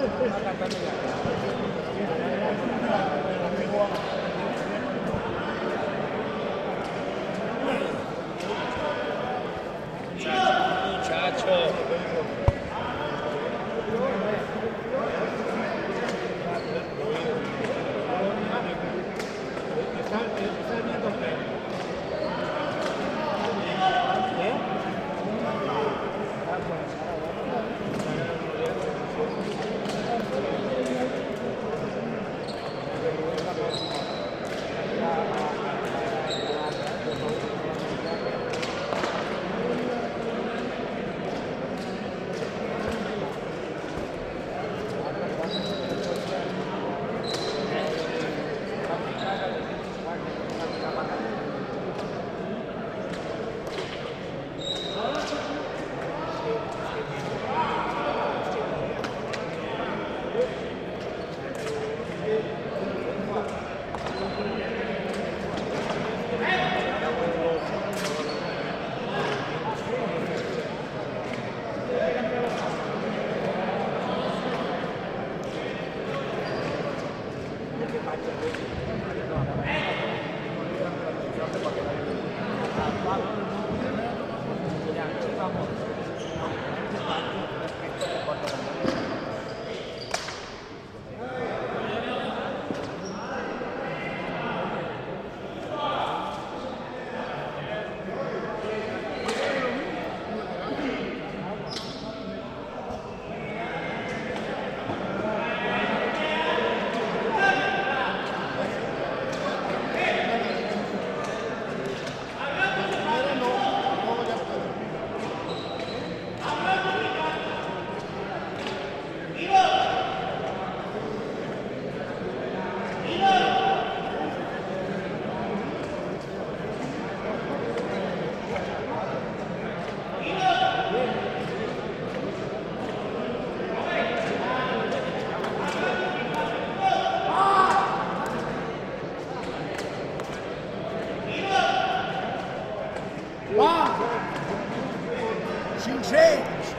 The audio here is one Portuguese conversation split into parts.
Thank you. gingeiros.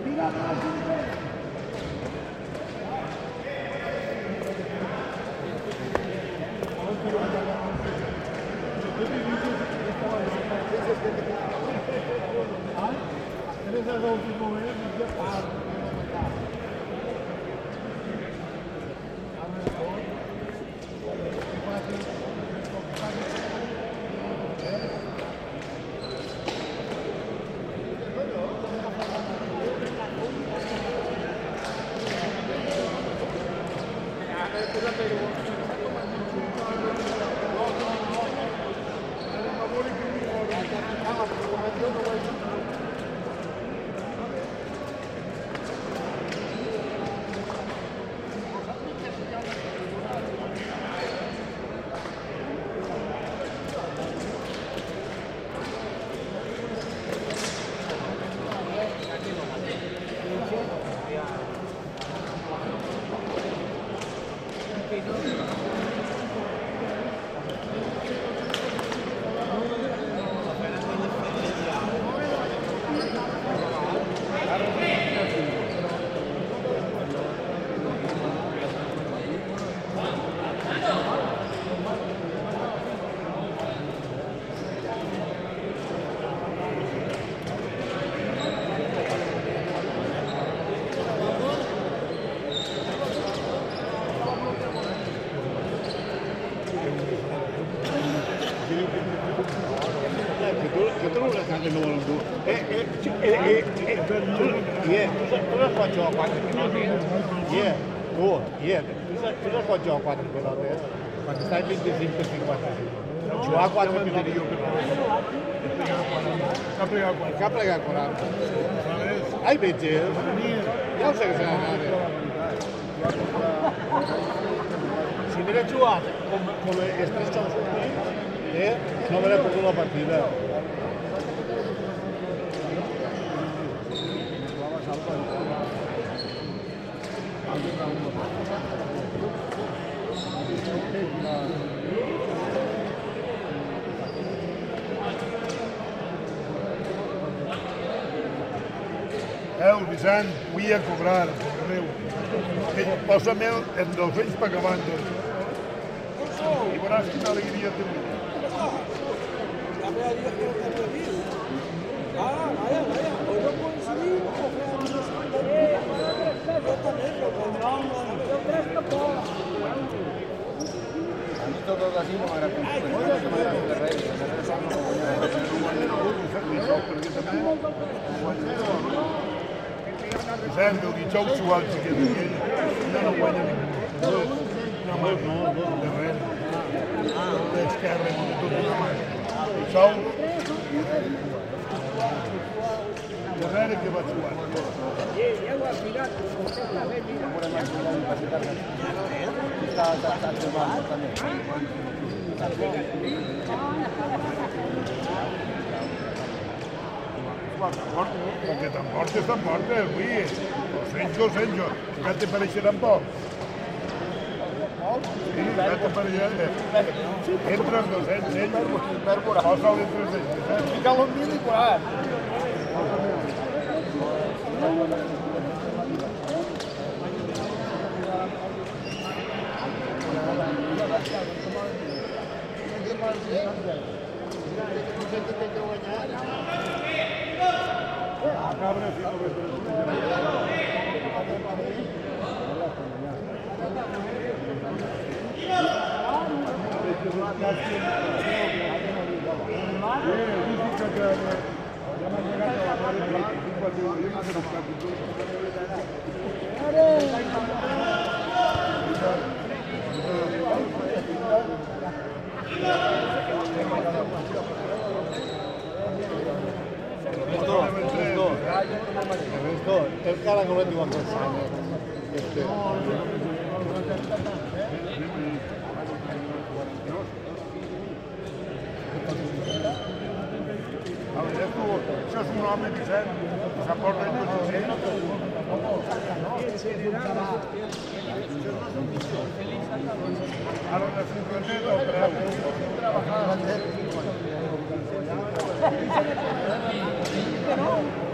Obrigado, gioco 4 pelote. Quando stai 25 50 Gioca 4 pelote. Cap legat 40. Ai, vete. Ja ho sé que se n'ha Si hubiera jugat com, com els tres jocs eh, no hauria perdut la partida. eh, el Vicent, vull a cobrar, meu. Posa'm el, en dos anys per acabant. Eh? I veuràs quina alegria té. Ah, ah, vaya, o yo coincidí, o fue a mí, yo también, lo pondrán, yo presto por... A mí todo así no me era Vicent, el dijous s'ho altre que d'aquell, ja no guanya ningú. Una mà, de res. D'esquerra, de tot una mà. Sou darrere que va jugar. Està, està, com que te'n portes, te'n portes, eh, avui. Ho sento, ho sento. Ja te pareixeran poc. Sí, ja te pareixeran. Eh. Entres 200 ells. Posa-li 300. Eh. Fica l'1.040. Grazie. Ernesto, el cara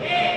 Yeah.